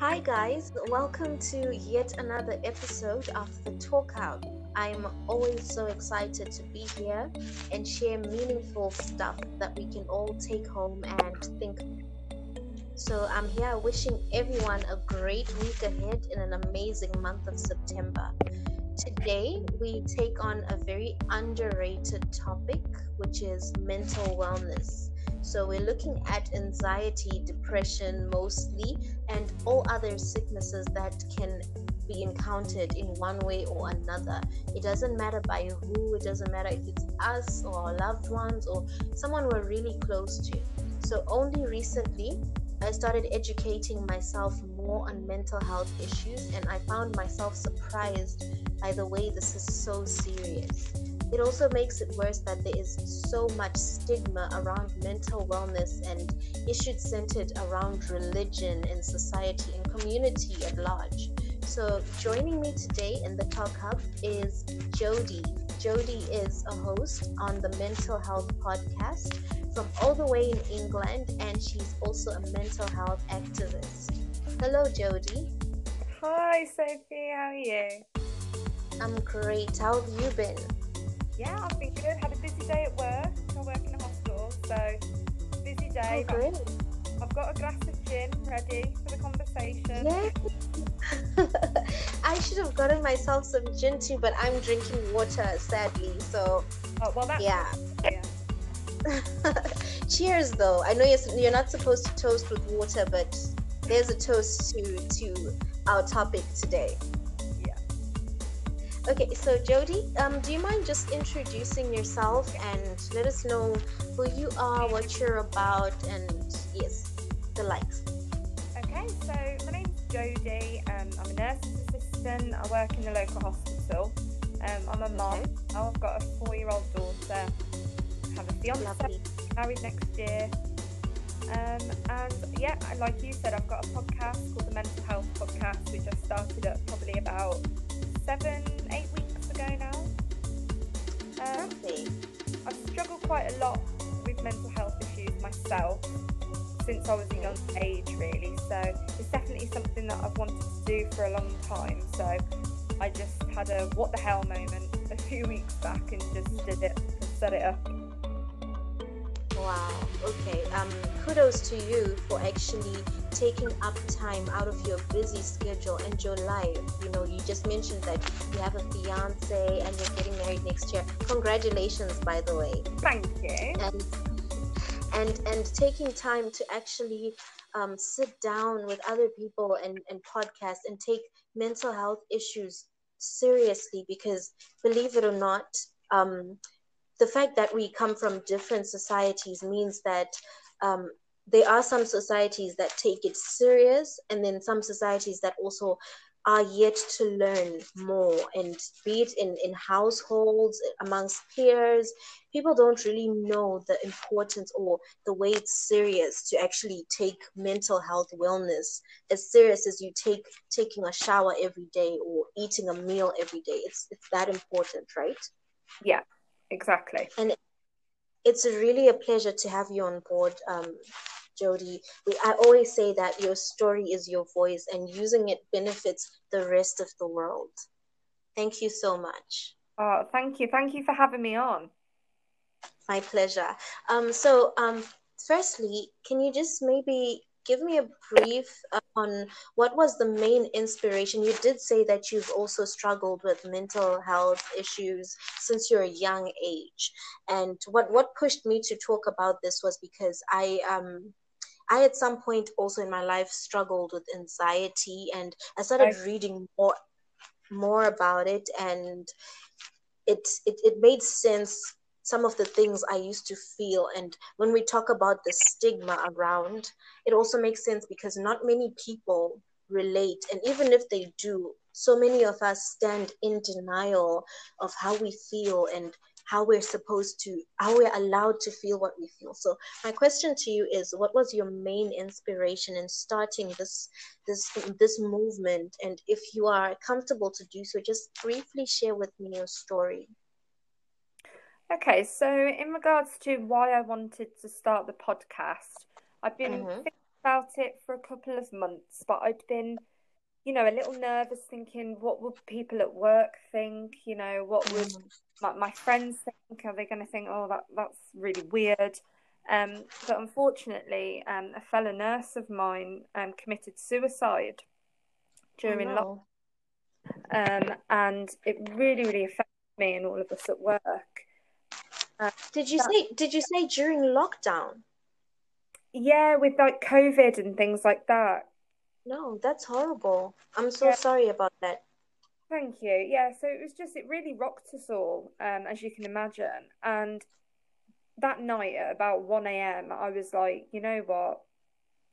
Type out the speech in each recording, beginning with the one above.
Hi, guys. Welcome to yet another episode of The Talk Out. I'm always so excited to be here and share meaningful stuff that we can all take home and think. So, I'm here wishing everyone a great week ahead in an amazing month of September. Today, we take on a very underrated topic, which is mental wellness. So, we're looking at anxiety, depression mostly, and all other sicknesses that can be encountered in one way or another. It doesn't matter by who, it doesn't matter if it's us or our loved ones or someone we're really close to. So, only recently, I started educating myself more on mental health issues, and I found myself surprised by the way this is so serious. It also makes it worse that there is so much stigma around mental wellness and issues centered around religion and society and community at large. So, joining me today in the Talk Hub is Jody. Jody is a host on the Mental Health Podcast from all the way in England, and she's also a mental health activist. Hello, Jody. Hi, Sophie. How are you? I'm great. How have you been? Yeah, I've been good. Had a busy day at work. I work in a hospital, so busy day. Oh. I've got a glass of gin ready for the conversation. Yeah. I should have gotten myself some gin too, but I'm drinking water, sadly. So, Oh, well, that's yeah. yeah. Cheers, though. I know you're, you're not supposed to toast with water, but there's a toast to to our topic today. Okay, so Jody, um, do you mind just introducing yourself and let us know who you are, what you're about, and yes, the likes. Okay, so my name's Jodie. Um, I'm a nurse's assistant. I work in the local hospital. Um, I'm a mum. Okay. I've got a four-year-old daughter. I Have a fiance. Lovely. Married next year. Um, and yeah, like you said, I've got a podcast called the Mental Health Podcast, which I started up probably about seven, eight weeks ago now. Um, I've struggled quite a lot with mental health issues myself since I was a young age, really. So it's definitely something that I've wanted to do for a long time. So I just had a what the hell moment a few weeks back and just did it set it up. Wow. Okay. Um, kudos to you for actually taking up time out of your busy schedule and your life. You know, you just mentioned that you have a fiance and you're getting married next year. Congratulations, by the way. Thank you. And and and taking time to actually um, sit down with other people and and podcast and take mental health issues seriously because believe it or not. Um, the fact that we come from different societies means that um, there are some societies that take it serious, and then some societies that also are yet to learn more. And be it in, in households, amongst peers, people don't really know the importance or the way it's serious to actually take mental health wellness as serious as you take taking a shower every day or eating a meal every day. It's it's that important, right? Yeah, exactly. And it's really a pleasure to have you on board, um, Jody. We, I always say that your story is your voice, and using it benefits the rest of the world. Thank you so much. Oh, thank you. Thank you for having me on. My pleasure. Um, so, um, firstly, can you just maybe give me a brief on what was the main inspiration? You did say that you've also struggled with mental health issues since your young age, and what what pushed me to talk about this was because I um. I at some point also in my life struggled with anxiety and I started I- reading more more about it and it, it it made sense some of the things I used to feel. And when we talk about the stigma around, it also makes sense because not many people relate. And even if they do, so many of us stand in denial of how we feel and how we're supposed to, how we're allowed to feel what we feel. So my question to you is, what was your main inspiration in starting this this this movement? And if you are comfortable to do so, just briefly share with me your story. Okay, so in regards to why I wanted to start the podcast, I've been Mhm. thinking about it for a couple of months, but I'd been, you know, a little nervous, thinking, what would people at work think? You know, what would mm. my, my friends think? Are they going to think, oh, that that's really weird? Um, but unfortunately, um, a fellow nurse of mine um, committed suicide during oh, no. lockdown, um, and it really, really affected me and all of us at work. Uh, did you say? Did you say during lockdown? Yeah, with like COVID and things like that. No, that's horrible. I'm so yeah. sorry about that. Thank you. Yeah, so it was just it really rocked us all, um, as you can imagine. And that night at about one a.m., I was like, you know what,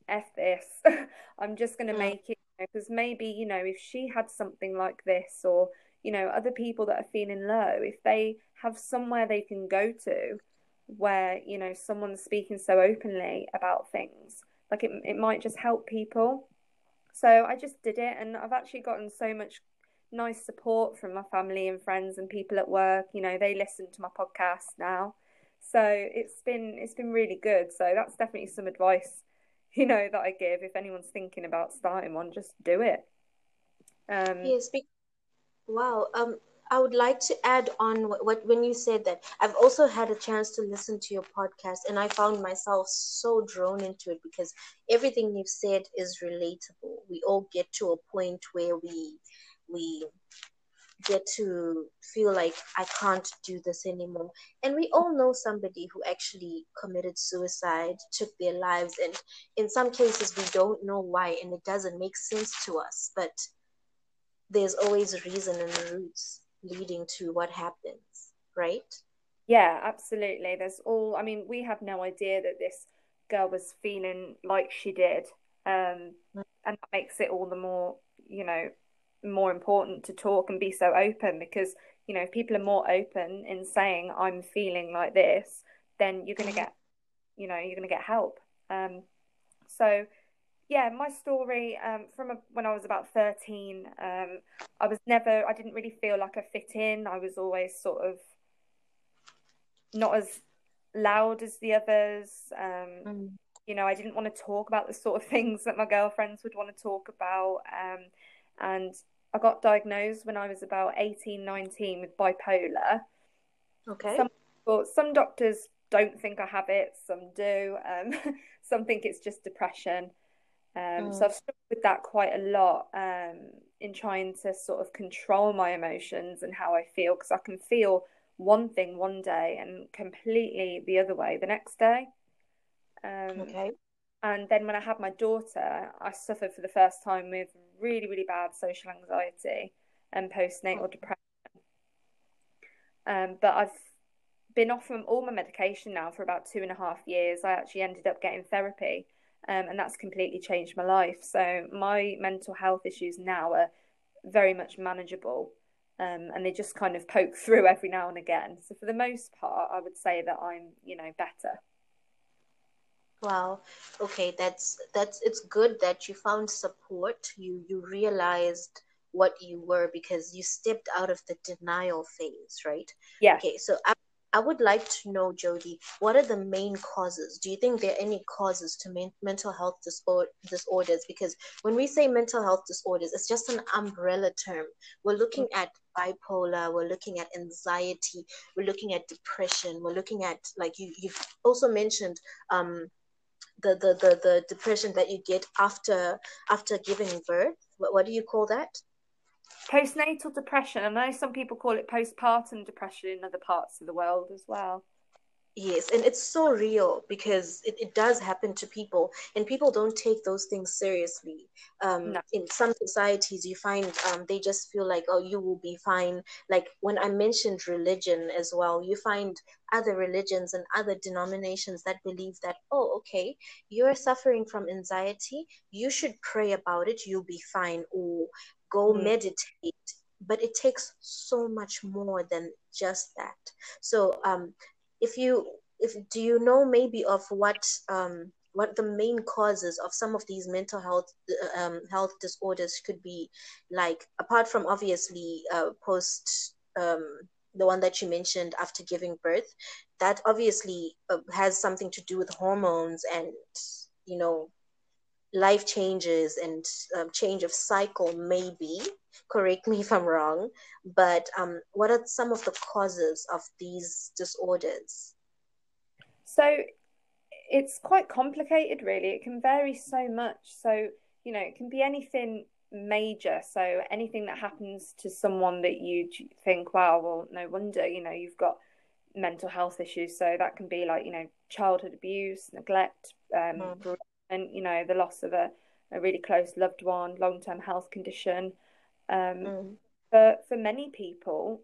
f this. I'm just gonna mm. make it because maybe you know if she had something like this, or you know other people that are feeling low, if they have somewhere they can go to where you know someone's speaking so openly about things. Like it, it might just help people. So i just did it and i've actually gotten so much nice support from my family and friends and people at work. You know they listen to my podcast now. So it's been it's been really good. So that's definitely some advice you know that i give. If anyone's thinking about starting one just do it. Um yes wow um I would like to add on what, what, when you said that I've also had a chance to listen to your podcast and I found myself so drawn into it because everything you've said is relatable. We all get to a point where we we get to feel like I can't do this anymore. And we all know somebody who actually committed suicide, took their lives and in some cases we don't know why and it doesn't make sense to us, but there's always a reason and roots leading to what happens, right? Yeah, absolutely. There's all, I mean, we have no idea that this girl was feeling like she did. Um, mm. and that makes it all the more, you know, more important to talk and be so open because, you know, if people are more open in saying, I'm feeling like this, then you're going to mm. get, you know, you're going to get help. Um, so, yeah, my story um, from a, when I was about 13, um, I was never, I didn't really feel like I fit in. I was always sort of not as loud as the others. Um, mm. You know, I didn't want to talk about the sort of things that my girlfriends would want to talk about. Um, and I got diagnosed when I was about 18, 19 with bipolar. Okay. Some, well, some doctors don't think I have it, some do. Um, some think it's just depression. Um, So mm. I've struggled with that quite a lot um, in trying to sort of control my emotions and how I feel because I can feel one thing one day and completely the other way the next day. Um, okay. And then when I had my daughter, I suffered for the first time with really, really bad social anxiety and postnatal oh. depression. Um, but I've been off from all my medication now for about two and a half years. I actually ended up getting therapy um, and that's completely changed my life. So my mental health issues now are very much manageable, um, and they just kind of poke through every now and again. So for the most part, I would say that I'm, you know, better. Wow. Okay, that's that's it's good that you found support. You you realized what you were because you stepped out of the denial phase, right? Yeah. Okay, so I would like to know, Jody, what are the main causes? Do you think there are any causes to men- mental health disor- disorders? Because when we say mental health disorders, it's just an umbrella term. We're looking at bipolar, we're looking at anxiety, we're looking at depression, we're looking at, like you, you've also mentioned, um, the, the, the, the depression that you get after after giving birth. What, what do you call that? Postnatal depression. I know some people call it postpartum depression in other parts of the world as well. Yes, and it's so real because it, it does happen to people, and people don't take those things seriously. Um, no. In some societies, you find um, they just feel like, oh, you will be fine. Like when I mentioned religion as well, you find other religions and other denominations that believe that, oh, okay, you're suffering from anxiety, you should pray about it, you'll be fine, or go mm. meditate but it takes so much more than just that so um if you if do you know maybe of what um what the main causes of some of these mental health um, health disorders could be like apart from obviously uh, post um, the one that you mentioned after giving birth that obviously uh, has something to do with hormones and you know life changes and um, change of cycle maybe correct me if i'm wrong but um, what are some of the causes of these disorders? So it's quite complicated really. It can vary so much. So you know it can be anything major. So anything that happens to someone that you think wow well no wonder you know you've got mental health issues. So that can be like you know childhood abuse neglect um, mm and you know the loss of a, a really close loved one long term health condition um, mm. for for many people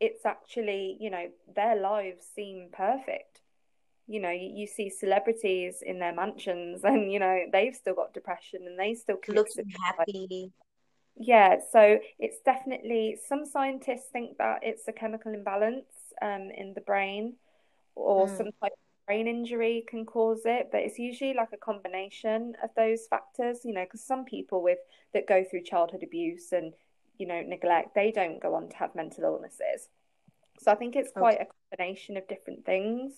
it's actually you know their lives seem perfect you know you, you see celebrities in their mansions and you know they've still got depression and they still look happy yeah so it's definitely some scientists think that it's a chemical imbalance um, in the brain or mm. some type brain injury can cause it, but it's usually like a combination of those factors, you know, because some people with that go through childhood abuse and, you know, neglect, they don't go on to have mental illnesses. So I think it's quite okay. a combination of different things.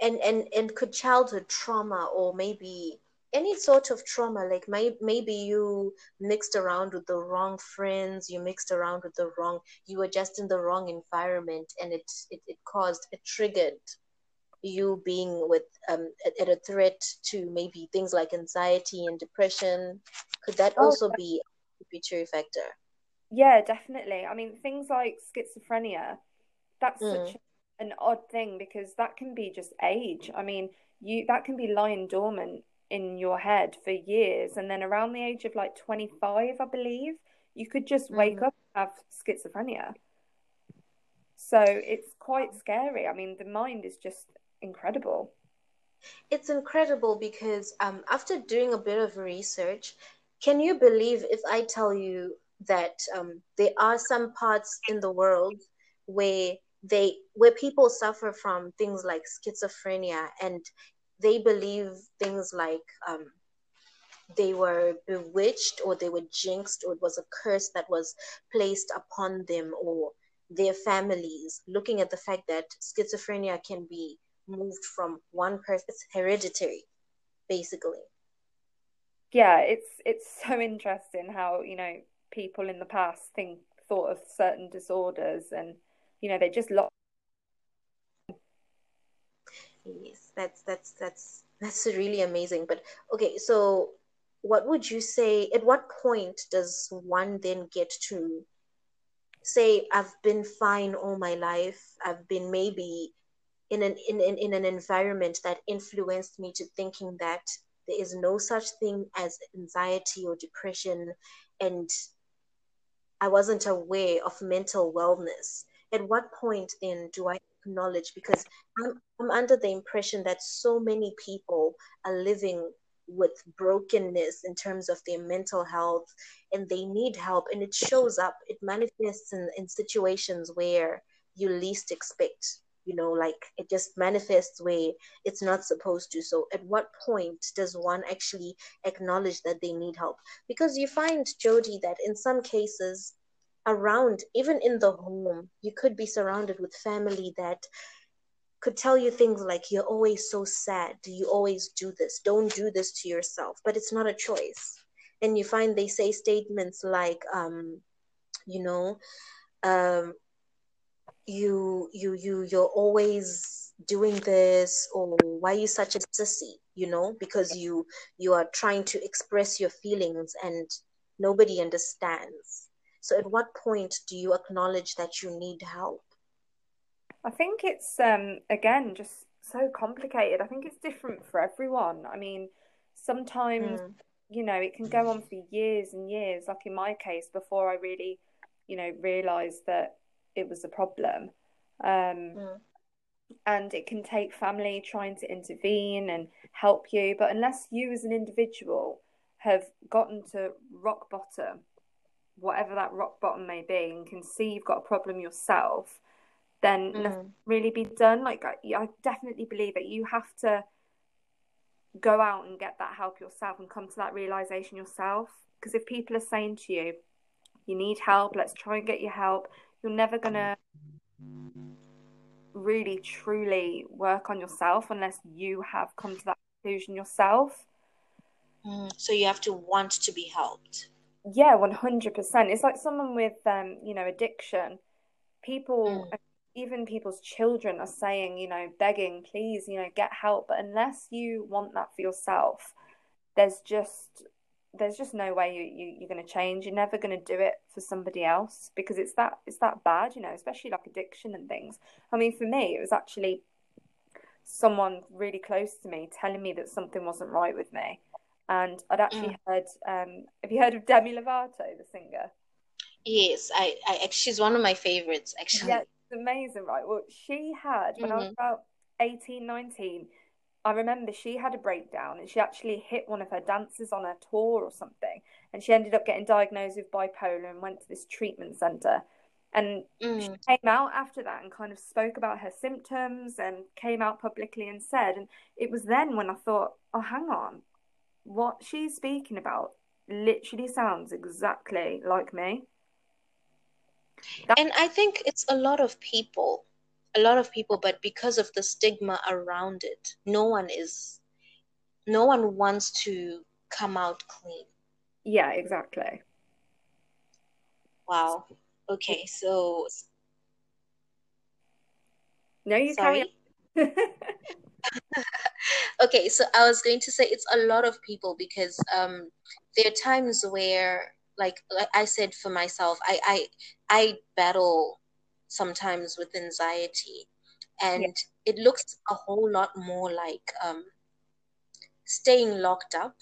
And and and could childhood trauma or maybe any sort of trauma like may, maybe you mixed around with the wrong friends you mixed around with the wrong you were just in the wrong environment and it it, it caused it triggered you being with um, at, a threat to maybe things like anxiety and depression could that oh, also be a contributory factor? Yeah definitely. I mean things like schizophrenia that's mm. such an odd thing because that can be just age. I mean you that can be lying dormant in your head for years and then around the age of like 25 i believe you could just wake mm. up and have schizophrenia. So it's quite scary. I mean the mind is just incredible. It's incredible because um, after doing a bit of research can you believe if i tell you that um, there are some parts in the world where they where people suffer from things like schizophrenia and they believe things like um, they were bewitched or they were jinxed or it was a curse that was placed upon them or their families, looking at the fact that schizophrenia can be moved from one person, it's hereditary, basically. Yeah, it's it's so interesting how you know people in the past think thought of certain disorders and you know they just lost Yes, that's that's that's that's really amazing. But okay, so what would you say? At what point does one then get to say, "I've been fine all my life. I've been maybe in an in, in, in an environment that influenced me to thinking that there is no such thing as anxiety or depression, and I wasn't aware of mental wellness." At what point then do I acknowledge? Because I'm, I'm under the impression that so many people are living with brokenness in terms of their mental health and they need help. And it shows up it manifests in, in situations where you least expect you know like it just manifests where it's not supposed to so at what point does one actually acknowledge that they need help because you find jody that in some cases around, even in the home, you could be surrounded with family that could tell you things like, You're always so sad. Do you always do this? Don't do this to yourself. But it's not a choice. And you find they say statements like, um, you know, um, you you you you're always doing this or why are you such a sissy you know because you you are trying to express your feelings and nobody understands so, at what point do you acknowledge that you need help? I think it's um, again just so complicated. I think it's different for everyone. I mean, sometimes mm. you know it can go on for years and years. Like in my case, before I really, you know, realised that it was a problem. Um, mm. And it can take family trying to intervene and help you, but unless you as an individual have gotten to rock bottom whatever that rock bottom may be and can see you've got a problem yourself, then mm. really be done. Like I, I definitely believe that you have to go out and get that help yourself and come to that realization yourself. Because if people are saying to you, you need help, let's try and get you help, you're never gonna really truly work on yourself unless you have come to that conclusion yourself. Mm, so you have to want to be helped. Yeah, one hundred percent. It's like someone with, um, you know, addiction. People, Mm. even people's children, are saying, you know, begging, please, you know, get help. But unless you want that for yourself, there's just there's just no way you, you you're going to change. You're never going to do it for somebody else because it's that it's that bad, you know, especially like addiction and things. I mean, for me, it was actually someone really close to me telling me that something wasn't right with me. And I'd actually heard, um, have you heard of Demi Lovato, the singer? Yes, I, I she's one of my favorites actually. Yeah, it's amazing, right? Well, she had, when I was Mhm. about 18, 19, I remember she had a breakdown and she actually hit one of her dancers on her tour or something. And she ended up getting diagnosed with bipolar and went to this treatment center. And she Mm. came out after that and kind of spoke about her symptoms and came out publicly and said, and it was then when I thought, oh, hang on, what she's speaking about literally sounds exactly like me. That, And I think it's a lot of people, a lot of people, but because of the stigma around it, no one is, no one wants to come out clean. yeah, exactly. Wow. Okay, so No, you carry sorry. on. Okay, so I was going to say it's a lot of people because um there are times where like like I said for myself, I I I battle sometimes with anxiety. Yeah, and it looks a whole lot more like um staying locked up,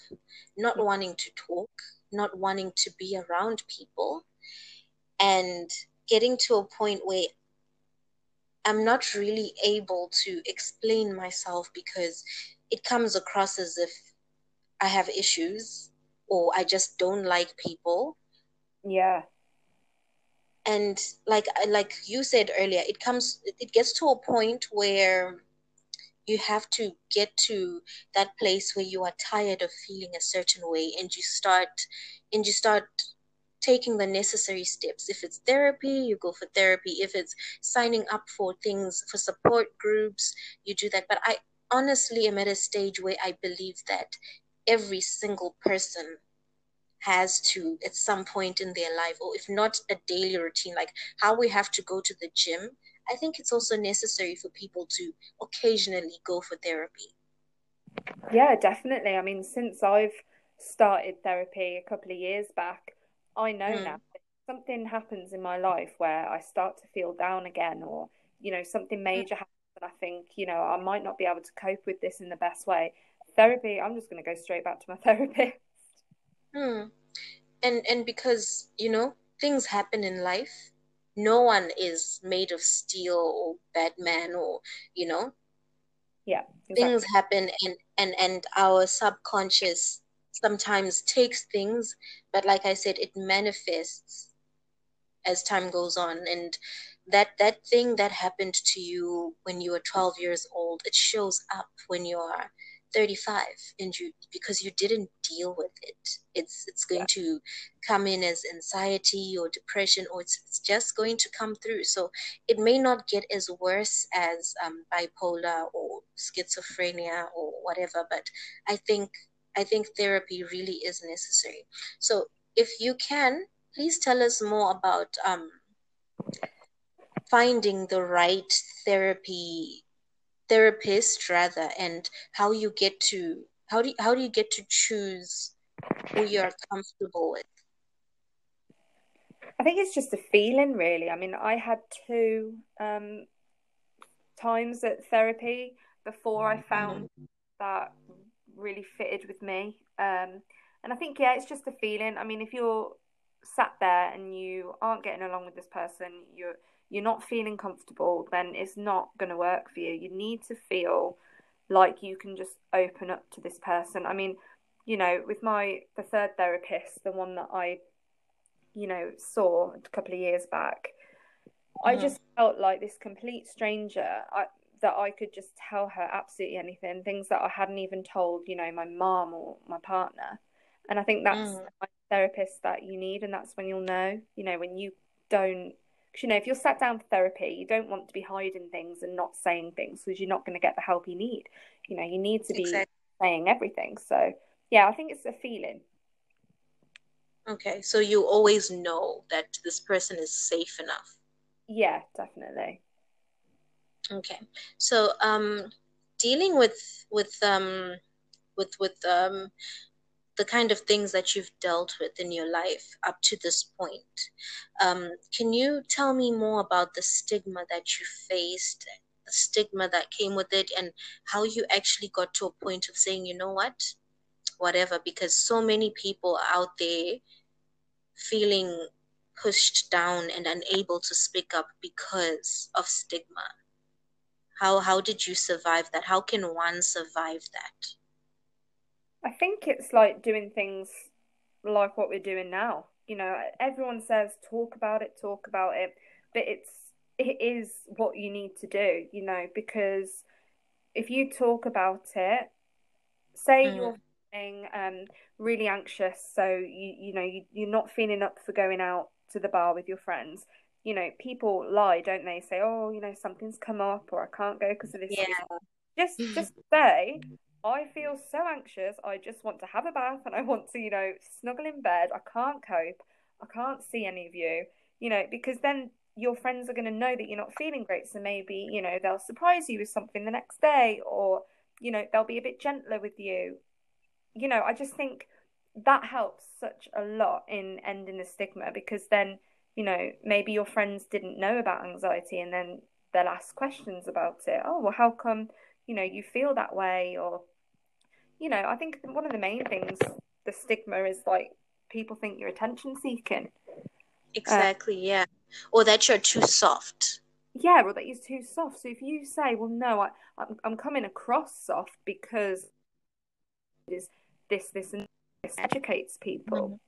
not wanting to talk, not wanting to be around people, and getting to a point where I'm not really able to explain myself because it comes across as if I have issues or I just don't like people. yeah, And like like you said earlier, it comes it gets to a point where you have to get to that place where you are tired of feeling a certain way and you start and you start taking the necessary steps. If it's therapy you go for therapy. If it's signing up for things for support groups you do that. But i honestly am at a stage where i believe that every single person has to at some point in their life or if not a daily routine like how we have to go to the gym i think it's also necessary for people to occasionally go for therapy yeah, definitely. I mean, since I've started therapy a couple of years back, I know mm, now something happens in my life where I start to feel down again, or, you know, something mm, major happens and I think, you know, I might not be able to cope with this in the best way. Therapy, I'm just going to go straight back to my therapist. Mm. and and because you know things happen in life no one is made of steel or batman or you know. Yeah, things happen and and and our subconscious sometimes takes things but like i said it manifests as time goes on. And that that thing that happened to you when you were 12 years old it shows up when you are 35 and you because you didn't deal with it. It's it's going Yeah, to come in as anxiety or depression or it's, it's just going to come through. So it may not get as worse as um, bipolar or schizophrenia or whatever but i think i think therapy really is necessary. So if you can please tell us more about um, finding the right therapy therapist rather and how you get to how do you, how do you get to choose who you're comfortable with I think it's just a feeling, really. I mean, I had two um, times at therapy before I found that really fitted with me. Um, and I think, yeah, it's just a feeling. I mean, if you're sat there and you aren't getting along with this person, you're you're not feeling comfortable, then it's not going to work for you. You need to feel like you can just open up to this person. I mean, you know, with my the third therapist, the one that I, you know, saw a couple of years back, I Mhm. just felt like this complete stranger. I, that I could just tell her absolutely anything, things that I hadn't even told, you know, my mom or my partner. And I think that's Mm, the therapist that you need, and that's when you'll know, you know, when you don't, you know, if you're sat down for therapy, you don't want to be hiding things and not saying things because you're not going to get the help you need. You know, you need to be exactly saying everything. So yeah, I think it's a feeling. Okay, so you always know that this person is safe enough. Yeah, definitely. Okay, so um, dealing with with um with with um the kind of things that you've dealt with in your life up to this point. Um, can you tell me more about the stigma that you faced, the stigma that came with it, and how you actually got to a point of saying, you know what, whatever, because so many people out there feeling pushed down and unable to speak up because of stigma. How how did you survive that? How can one survive that? I think it's like doing things like what we're doing now. You know, everyone says talk about it, talk about it, but it's it is what you need to do, you know, because if you talk about it, say mm. you're feeling um, really anxious, so you you know you, you're not feeling up for going out to the bar with your friends. You know, people lie, don't they? Say, oh, you know, something's come up, or I can't go because of this. Yeah. Just just say, I feel so anxious. I just want to have a bath and I want to, you know, snuggle in bed. I can't cope. I can't see any of you, you know, because then your friends are going to know that you're not feeling great. So maybe, you know, they'll surprise you with something the next day or, you know, they'll be a bit gentler with you. You know, I just think that helps such a lot in ending the stigma because then, you know, maybe your friends didn't know about anxiety and then they'll ask questions about it. Oh, well, how come, you know, you feel that way? Or, you know, I think one of the main things, the stigma is like people think you're attention seeking. Exactly, uh, yeah. Or that you're too soft. Yeah, or that you're too soft. So if you say, well, no, I, I'm, I'm coming across soft because is this, this, and this educates people.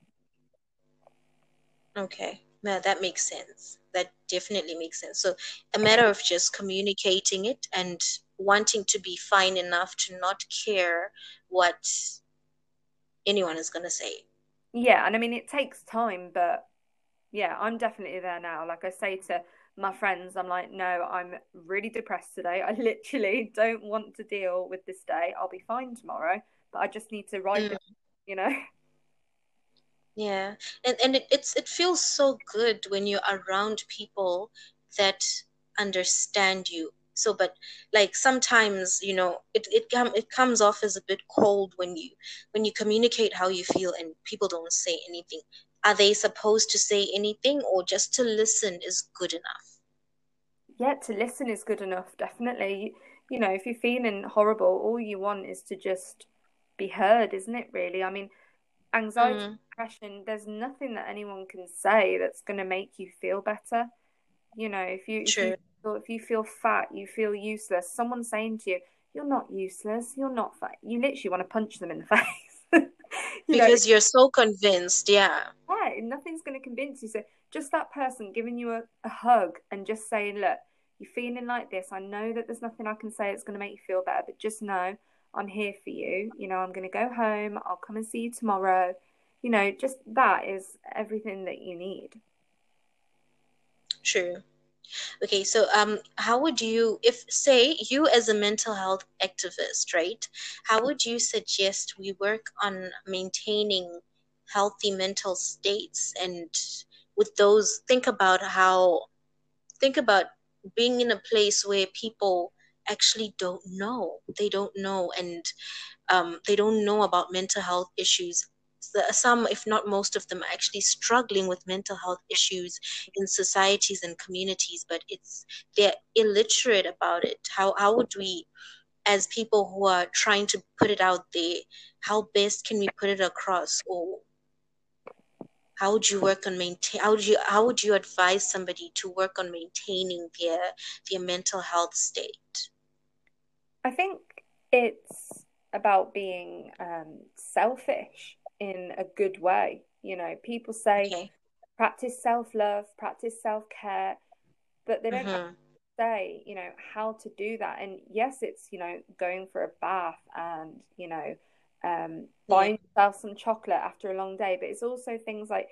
Mm-hmm. Okay. Yeah, that makes sense. That definitely makes sense. So a matter of just communicating it and wanting to be fine enough to not care what anyone is going to say. Yeah, and I mean, it takes time, but yeah, I'm definitely there now. Like I say to my friends, I'm like, no, I'm really depressed today. I literally don't want to deal with this day. I'll be fine tomorrow, but I just need to write mm. it, you know? Yeah. And and it, it's it feels so good when you're around people that understand you so but like sometimes you know it it, com- it comes off as a bit cold when you when you communicate how you feel and people don't say anything. Are they supposed to say anything or just to listen is good enough? Yeah to listen is good enough definitely. You know if you're feeling horrible all you want is to just be heard isn't it really? I mean anxiety mm. depression there's nothing that anyone can say that's going to make you feel better. You know if you, if you or if you feel fat, you feel useless, someone saying to you, You're not useless, you're not fat, you literally want to punch them in the face. because know? you're so convinced, yeah. Yeah, nothing's going to convince you. So just that person giving you a, a hug and just saying, Look, you're feeling like this. I know that there's nothing I can say that's going to make you feel better, but just know I'm here for you. You know, I'm going to go home. I'll come and see you tomorrow. You know, just that is everything that you need. True. Okay, so um, how would you, if say you as a mental health activist, right? How would you suggest we work on maintaining healthy mental states and with those think about how think about being in a place where people actually don't know they don't know and um, they don't know about mental health issues some, if not most of them, are actually struggling with mental health issues in societies and communities, but it's they're illiterate about it. How how would we, as people who are trying to put it out there, how best can we put it across, or how would you work on maintain? How would you how would you advise somebody to work on maintaining their their mental health state? I think it's about being um, selfish in a good way. You know, people say okay. practice self love, practice self care, but they don't mm-hmm. say, you know, how to do that. And yes, it's, you know, going for a bath and, you know, um, buying yeah. yourself some chocolate after a long day, but it's also things like,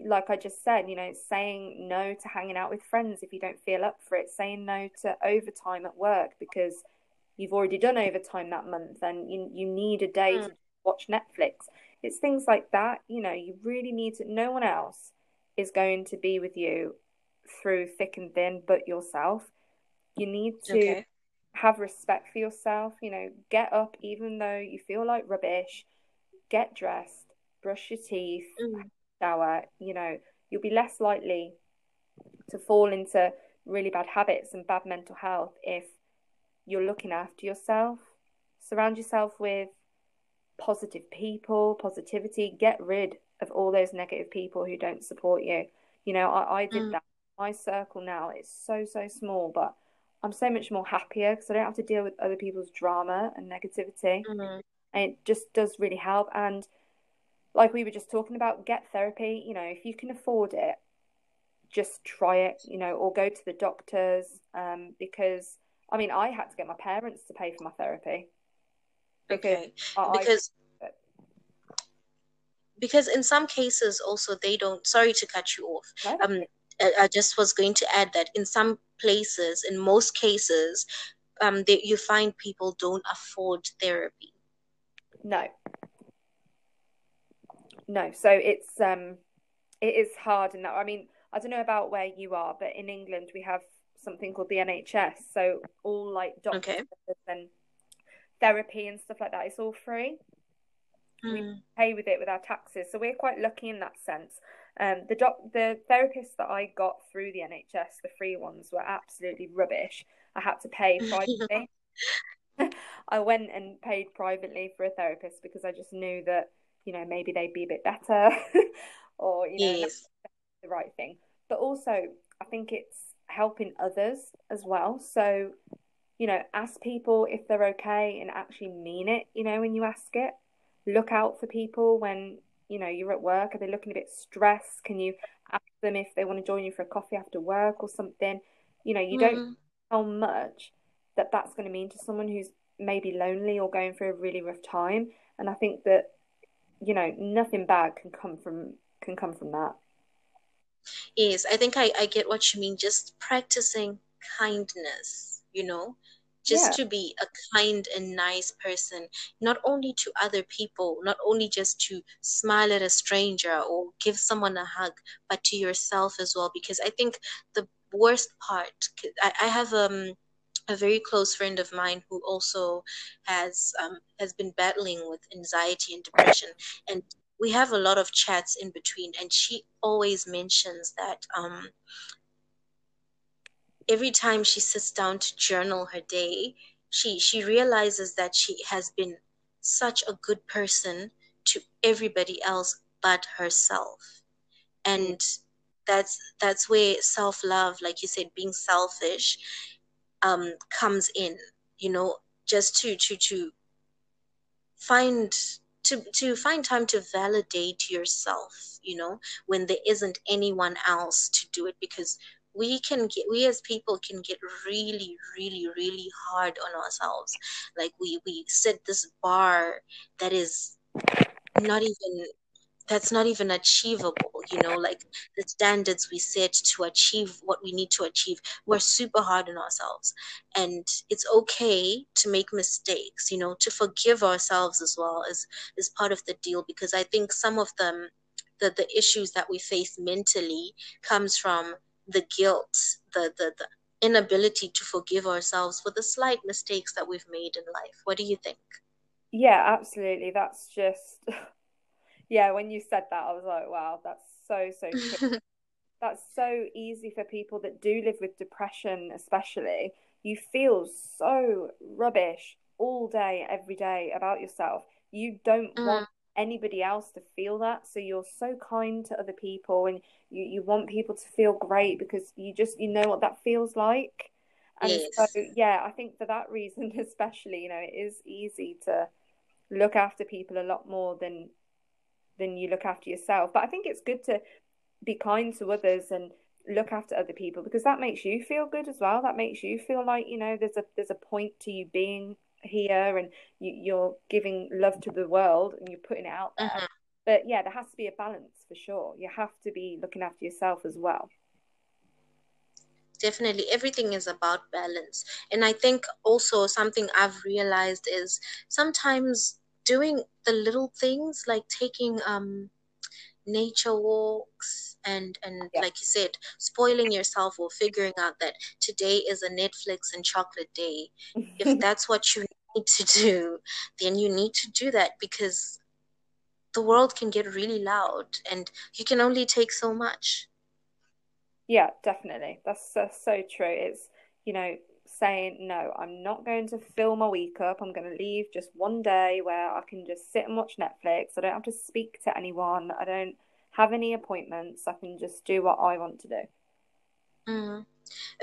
like I just said, you know, saying no to hanging out with friends if you don't feel up for it, saying no to overtime at work because you've already done overtime that month and you you need a day Mm. to watch Netflix. It's things like that, you know, you really need to no one else is going to be with you through thick and thin but yourself. You need to Okay. have respect for yourself, you know, get up even though you feel like rubbish, get dressed, brush your teeth, Mm. shower, you know, you'll be less likely to fall into really bad habits and bad mental health if you're looking after yourself. Surround yourself with positive people, positivity. Get rid of all those negative people who don't support you. You know, I, I did Mm. that. My circle now is so, so small, but I'm so much more happier because I don't have to deal with other people's drama and negativity. Mm. And it just does really help. And like we were just talking about, get therapy. You know, if you can afford it, just try it, you know, or go to the doctors. Um, because I mean, I had to get my parents to pay for my therapy Okay. I Because because in some cases also they don't sorry to cut you off um I just was going to add that in some places, in most cases, um, they, you find people don't afford therapy. no, no. So it's um, it is hard, and I mean, I don't know about where you are, but in England we have something called the NHS. So all like doctors Okay. and therapy and stuff like that, it's all free. We Mm. pay with it with our taxes, so we're quite lucky in that sense. Um, the doc, the therapists that I got through the NHS, the free ones, were absolutely rubbish. I had to pay privately. I went and paid privately for a therapist because I just knew that, you know, maybe they'd be a bit better or, you know, Yes. the right thing. But also, I think it's helping others as well. So, you know, ask people if they're okay and actually mean it, you know, when you ask it. Look out for people when, you know, you're at work. Are they looking a bit stressed? Can you ask them if they want to join you for a coffee after work or something? You know, you don't Mm. know how much that that's going to mean to someone who's maybe lonely or going through a really rough time. And I think that, you know, nothing bad can come from can come from that. Yes, I think I, I get what you mean. Just practicing kindness, you know, just Yeah. to be a kind and nice person, not only to other people, not only just to smile at a stranger or give someone a hug, but to yourself as well. Because I think the worst part, I, I have um a very close friend of mine who also has um, has been battling with anxiety and depression, and we have a lot of chats in between. And she always mentions that um, every time she sits down to journal her day, she she realizes that she has been such a good person to everybody else but herself, and that's that's where self love, like you said, being selfish um, comes in. You know, just to to to find to to find time to validate yourself. You know, when there isn't anyone else to do it, because we can get we as people can get really really really hard on ourselves. Like we we set this bar that is not even that's not even achievable you know? Like the standards we set to achieve what we need to achieve we're super hard on ourselves. And it's okay to make mistakes you know? To forgive ourselves as well as is part of the deal because i think some of them the the issues that we face mentally comes from the guilt the the, the inability to forgive ourselves for the slight mistakes that we've made in life what do you think Yeah, absolutely. That's just, yeah, when you said that, I was like, wow, that's so, so. That's so easy for people that do live with depression, especially. You feel so rubbish all day, every day about yourself. You don't Mm. want anybody else to feel that. So you're so kind to other people and you, you want people to feel great because you just, you know what that feels like. And so, yeah, I think for that reason, especially, you know, it is easy to look after people a lot more than than you look after yourself. But I think it's good to be kind to others and look after other people because that makes you feel good as well. That makes you feel like, you know, there's a there's a point to you being here and you, you're giving love to the world and you're putting it out there. Mhm. But yeah, there has to be a balance for sure. You have to be looking after yourself as well. definitely everything is about balance and i think also something i've realized is sometimes doing the little things like taking um nature walks and and Yeah. like you said spoiling yourself or figuring out that today is a netflix and chocolate day if that's what you need to do then you need to do that because the world can get really loud and you can only take so much Yeah, definitely. That's, that's so true. It's, you know, saying, no, I'm not going to fill my week up. I'm going to leave just one day where I can just sit and watch Netflix. I don't have to speak to anyone. I don't have any appointments. I can just do what I want to do. Mm.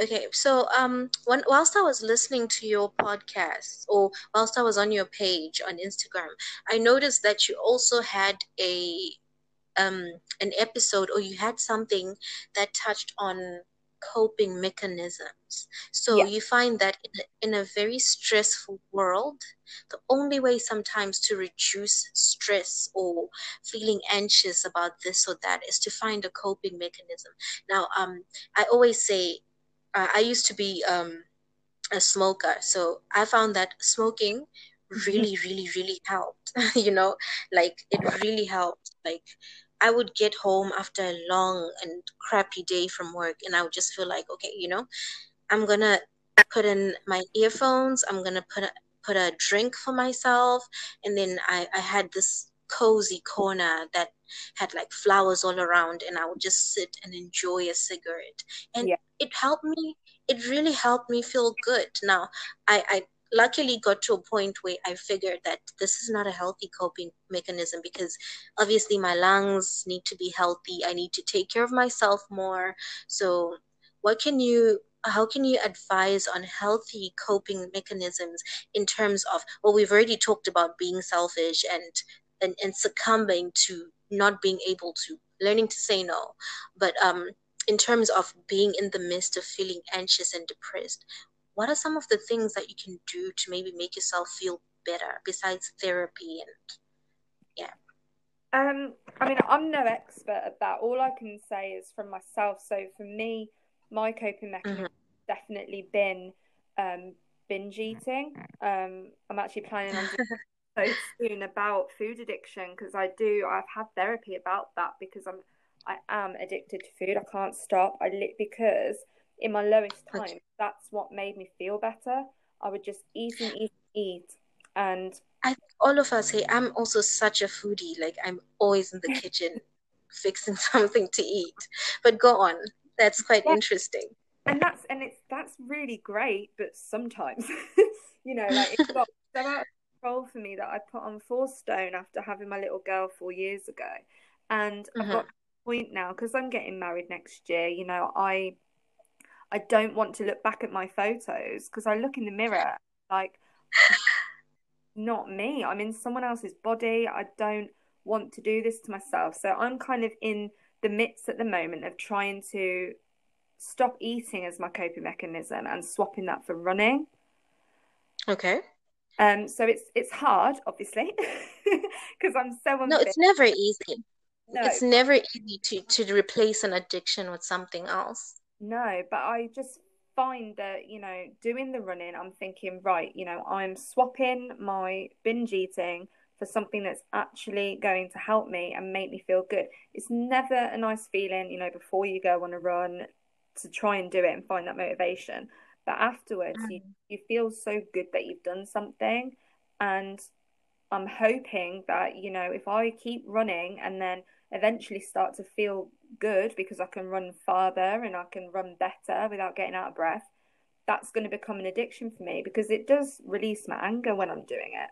Okay, so um, when whilst I was listening to your podcast, or whilst I was on your page on Instagram, I noticed that you also had a um an episode, or you had something that touched on coping mechanisms. So Yeah. you find that in a, in a very stressful world, the only way sometimes to reduce stress or feeling anxious about this or that is to find a coping mechanism. Now, um, I always say uh, I used to be um, a smoker, so I found that smoking really, really, really helped. you know, like it really helped. Like I would get home after a long and crappy day from work, and I would just feel like, okay, you know, I'm gonna put in my earphones. I'm gonna put a, put a drink for myself, and then I I had this cozy corner that had like flowers all around, and I would just sit and enjoy a cigarette, and Yeah. it helped me. It really helped me feel good. Now, I I luckily got to a point where I figured that this is not a healthy coping mechanism because obviously my lungs need to be healthy. I need to take care of myself more. So, what can you how can you advise on healthy coping mechanisms in terms of well we've already talked about being selfish and and, and succumbing to not being able to learning to say no but um in terms of being in the midst of feeling anxious and depressed what are some of the things that you can do to maybe make yourself feel better besides therapy and Yeah? Um, I mean, I'm no expert at that. All I can say is from myself. So for me, my coping mechanism has definitely been um, binge eating. Um, I'm actually planning on doing so soon about food addiction because I do. I've had therapy about that because I'm I am addicted to food. I can't stop. I lit because in my lowest time, that's what made me feel better. I would just eat and eat and eat, and I think all of us, hey, I'm also such a foodie. Like I'm always in the kitchen fixing something to eat. But go on. That's quite Yeah. interesting. and that's and it's that's really great but sometimes you know like it got so out of control for me that I put on four stone after having my little girl four years ago and I've mm-hmm. got to point now because I'm getting married next year you know I I don't want to look back at my photos because I look in the mirror like not me I'm in someone else's body I don't want to do this to myself so I'm kind of in the midst at the moment of trying to stop eating as my coping mechanism and swapping that for running. Okay. Um, so it's it's hard, obviously, because I'm so unfit. No, it's never easy. No, It's never easy to to replace an addiction with something else. No, but I just find that, you know, doing the running, I'm thinking, right, you know, I'm swapping my binge eating for something that's actually going to help me and make me feel good. It's never a nice feeling, you know, before you go on a run to try and do it and find that motivation. But afterwards, you, mm. you feel so good that you've done something. And I'm hoping that, you know, if I keep running and then eventually start to feel good because I can run farther and I can run better without getting out of breath, that's going to become an addiction for me because it does release my anger when I'm doing it.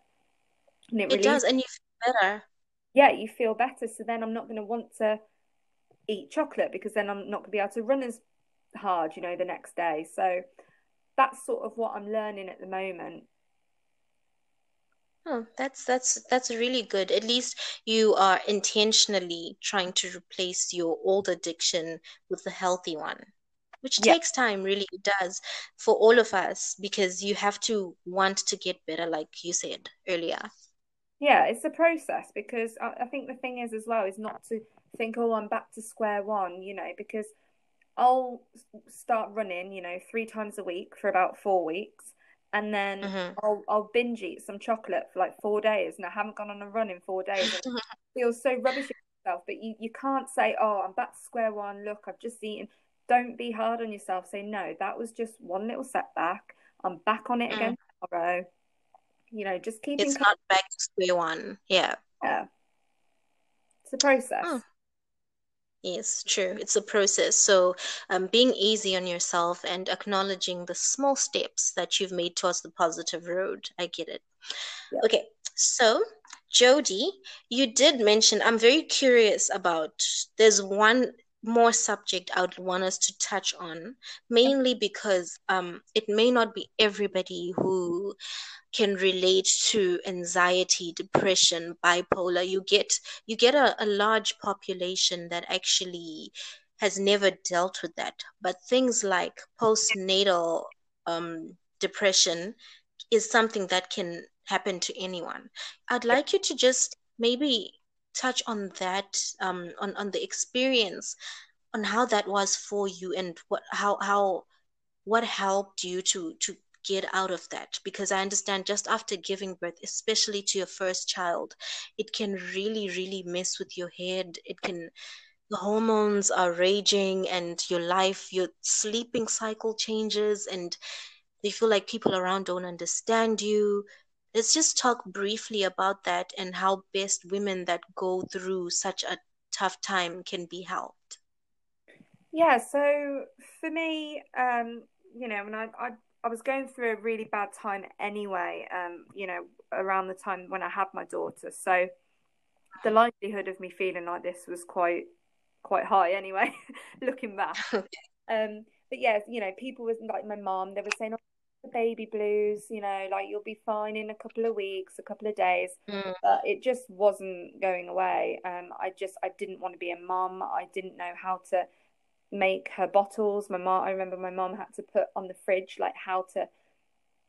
And it It releases, does, and you feel better. yeah, you feel better. So then I'm not going to want to eat chocolate because then I'm not going to be able to run as hard, you know, the next day. So that's sort of what I'm learning at the moment. Oh, that's that's that's really good. At least you are intentionally trying to replace your old addiction with a healthy one, which Yeah. takes time, really it does, for all of us, because you have to want to get better, like you said earlier. Yeah, it's a process because I, I think the thing is as well is not to think, oh, I'm back to square one, you know, because I'll start running, you know, three times a week for about four weeks, and then Mhm. I'll I'll binge eat some chocolate for like four days, and I haven't gone on a run in four days. And it feels so rubbish with yourself, but you you can't say, "Oh, I'm back to square one. Look, I've just eaten." Don't be hard on yourself. Say, "No, that was just one little setback. I'm back on it Mm. again tomorrow." You know, just keeping It's not back to square one. Yeah. yeah. It's a process. Oh. Yes, true. It's a process. So, um, being easy on yourself and acknowledging the small steps that you've made towards the positive road. I get it. Yeah. Okay, so Jody, you did mention, I'm very curious about, there's one more subject I would want us to touch on, mainly because um, it may not be everybody who can relate to anxiety, depression, bipolar. You get you get a, a large population that actually has never dealt with that. But things like postnatal um, depression is something that can happen to anyone. I'd like you to just maybe touch on that, um, on on the experience, on how that was for you, and what how how what helped you to to get out of that because i understand just after giving birth especially to your first child it can really really mess with your head. It can the hormones are raging and your life your sleeping cycle changes and you feel like people around don't understand you. Let's just talk briefly about that and how best women that go through such a tough time can be helped. Yeah, so for me, um, you know, and I, I I was going through a really bad time anyway, um, you know, around the time when I had my daughter. So the likelihood of me feeling like this was quite quite high anyway, looking back. Um, but yeah, you know, people was like my mom, they were saying, oh, the baby blues, you know, like you'll be fine in a couple of weeks, a couple of days. Mm, But it just wasn't going away. Um, I just I didn't want to be a mum. I didn't know how to make her bottles. My mom, I remember my mom had to put on the fridge like how to,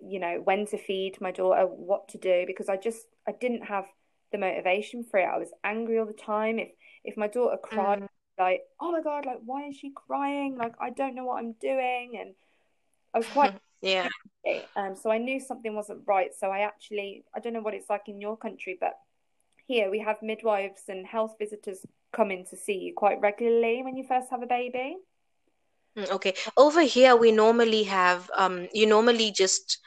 you know, when to feed my daughter, what to do, because I just I didn't have the motivation for it. I was angry all the time. If if my daughter cried, mm, like, oh my God, like why is she crying? Like I don't know what I'm doing, and I was quite yeah. Um, so I knew something wasn't right. So I actually I don't know what it's like in your country, but here we have midwives and health visitors coming to see you quite regularly when you first have a baby. Mm, Okay. Over here, we normally have um you normally just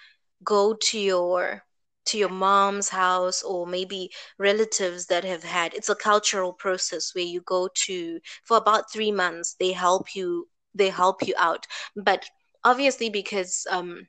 go to your to your mom's house or maybe relatives that have had it's a cultural process where you go to for about three months they help you they help you out but obviously because um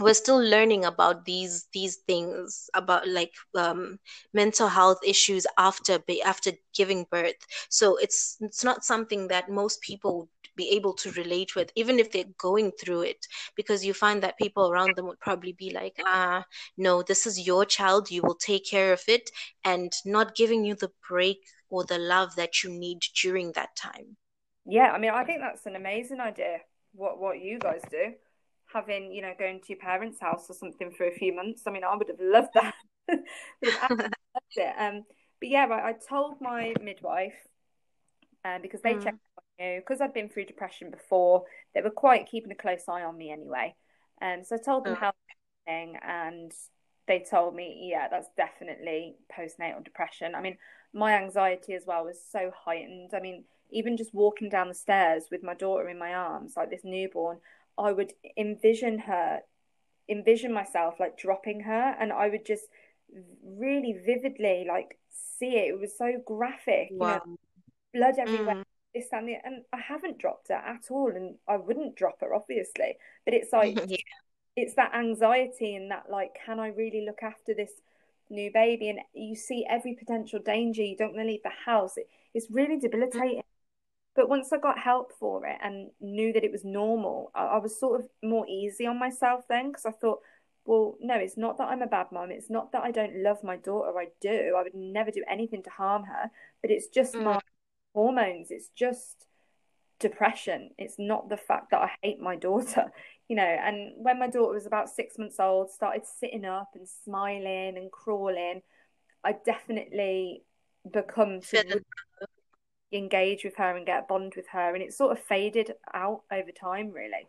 we're still learning about these these things about like um, mental health issues after after giving birth. So it's it's not something that most people would be able to relate with even if they're going through it because you find that people around them would probably be like ah no this is your child. You will take care of it and not giving you the break or the love that you need during that time. Yeah, I mean, I think that's an amazing idea. What what you guys do, having you know going to your parents' house or something for a few months. I mean, I would have loved that. Would have absolutely loved it. Um, but yeah, right, I told my midwife, um, because they checked Mm, on you because I'd been through depression before. They were quite keeping a close eye on me anyway. Um, so I told them mm, how thing and they told me, yeah, that's definitely postnatal depression. I mean, my anxiety as well was so heightened. I mean, even just walking down the stairs with my daughter in my arms, like this newborn, I would envision her, envision myself like dropping her, and I would just really vividly like see it. It was so graphic, you know, blood everywhere, mm, this and the, and I haven't dropped her at all, and I wouldn't drop her, obviously. But it's like yeah. it's that anxiety and that like can I really look after this new baby? And you see every potential danger you don't want to leave the house. It, it's really debilitating but once I got help for it and knew that it was normal I, I was sort of more easy on myself then because I thought well no it's not that I'm a bad mom it's not that I don't love my daughter. I do. I would never do anything to harm her. But it's just mm, my hormones. It's just depression. It's not the fact that I hate my daughter, you know. And when my daughter was about six months old, started sitting up and smiling and crawling, I definitely become to feel re- engage with her and get a bond with her, and it sort of faded out over time, really.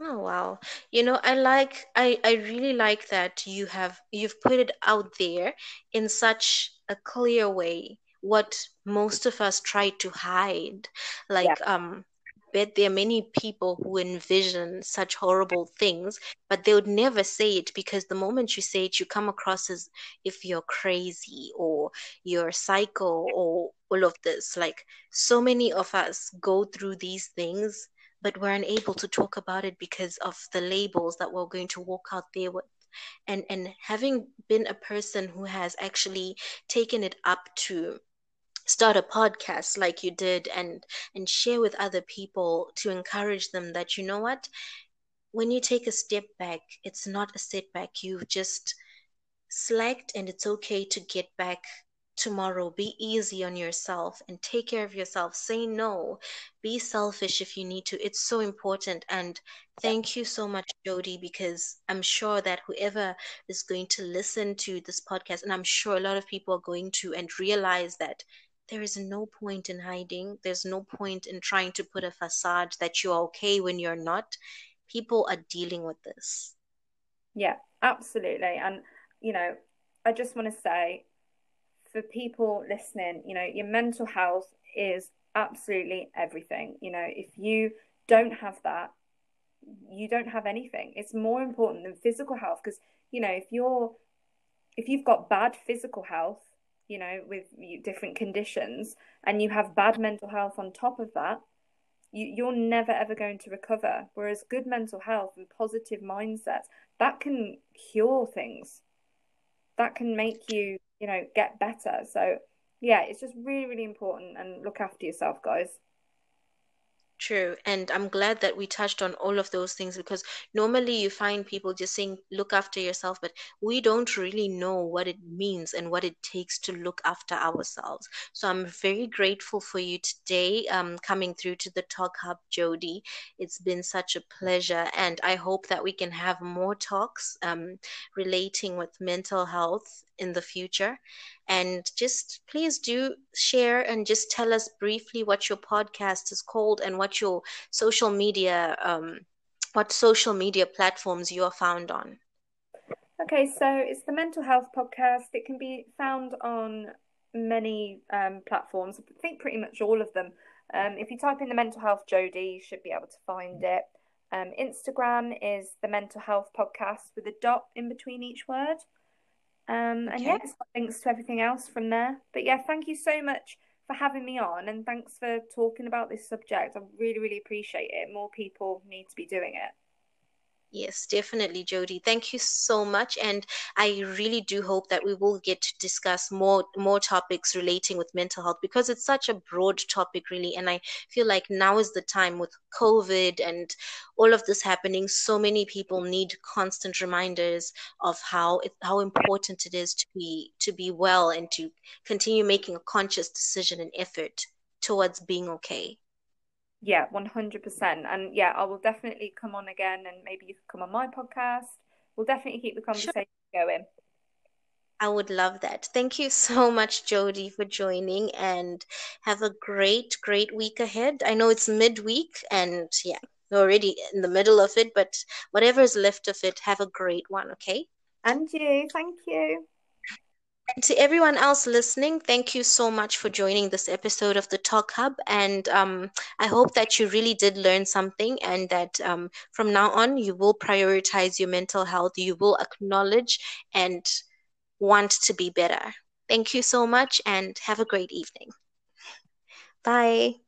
Oh wow. You know, I like I I really like that you have you've put it out there in such a clear way what most of us try to hide. Like yeah. um bet there are many people who envision such horrible things, but they would never say it because the moment you say it, you come across as if you're crazy or you're psycho or all of this. Like so many of us go through these things but we're unable to talk about it because of the labels that we're going to walk out there with. And and having been a person who has actually taken it up to start a podcast like you did and and share with other people to encourage them that you know what? When you take a step back it's not a setback. You've just slacked and it's okay to get back tomorrow. Be easy on yourself and take care of yourself. Say no. Be selfish if you need to. It's so important. And thank you so much, Jody, because I'm sure that whoever is going to listen to this podcast, and I'm sure a lot of people are going to and realize that there is no point in hiding. There's no point in trying to put a facade that you're okay when you're not. People are dealing with this. Yeah, absolutely. And, you know, I just want to say for people listening, you know, your mental health is absolutely everything. You know, if you don't have that, you don't have anything. It's more important than physical health because, you know, if you're if you've got bad physical health, you know, with different conditions, and you have bad mental health on top of that, you, you're never ever going to recover. Whereas good mental health and positive mindsets that can cure things. That can make you you know, get better. So yeah, it's just really, really important and look after yourself, guys. True. And I'm glad that we touched on all of those things because normally you find people just saying, look after yourself, but we don't really know what it means and what it takes to look after ourselves. So I'm very grateful for you today um, coming through to the Talk Hub, Jody. It's been such a pleasure. And I hope that we can have more talks um, relating with mental health in the future. And just please do share and just tell us briefly what your podcast is called and what your social media, um, what social media platforms you are found on. Okay, so it's the Mental Health Podcast. It can be found on many um, platforms. I think pretty much all of them. Um, if you type in the Mental Health Jody, you should be able to find it. Um, Instagram is the Mental Health Podcast with a dot in between each word. Um, and yeah, links to everything else from there. But yeah, thank you so much for having me on and thanks for talking about this subject. I really, really appreciate it. More people need to be doing it. Yes, definitely, Jody. Thank you so much, and I really do hope that we will get to discuss more more topics relating with mental health because it's such a broad topic, really. And I feel like now is the time with COVID and all of this happening. So many people need constant reminders of how it, how important it is to be to be well and to continue making a conscious decision and effort towards being okay. Yeah, 100%. And yeah, I will definitely come on again and maybe you can come on my podcast. We'll definitely keep the conversation sure. going. I would love that. Thank you so much, Jody, for joining and have a great, great week ahead. I know it's midweek and yeah, we're already in the middle of it, but whatever is left of it, have a great one, okay? And you. Thank you. And to everyone else listening, thank you so much for joining this episode of the Talk Hub. And um, I hope that you really did learn something and that um, from now on, you will prioritize your mental health. You will acknowledge and want to be better. Thank you so much and have a great evening. Bye.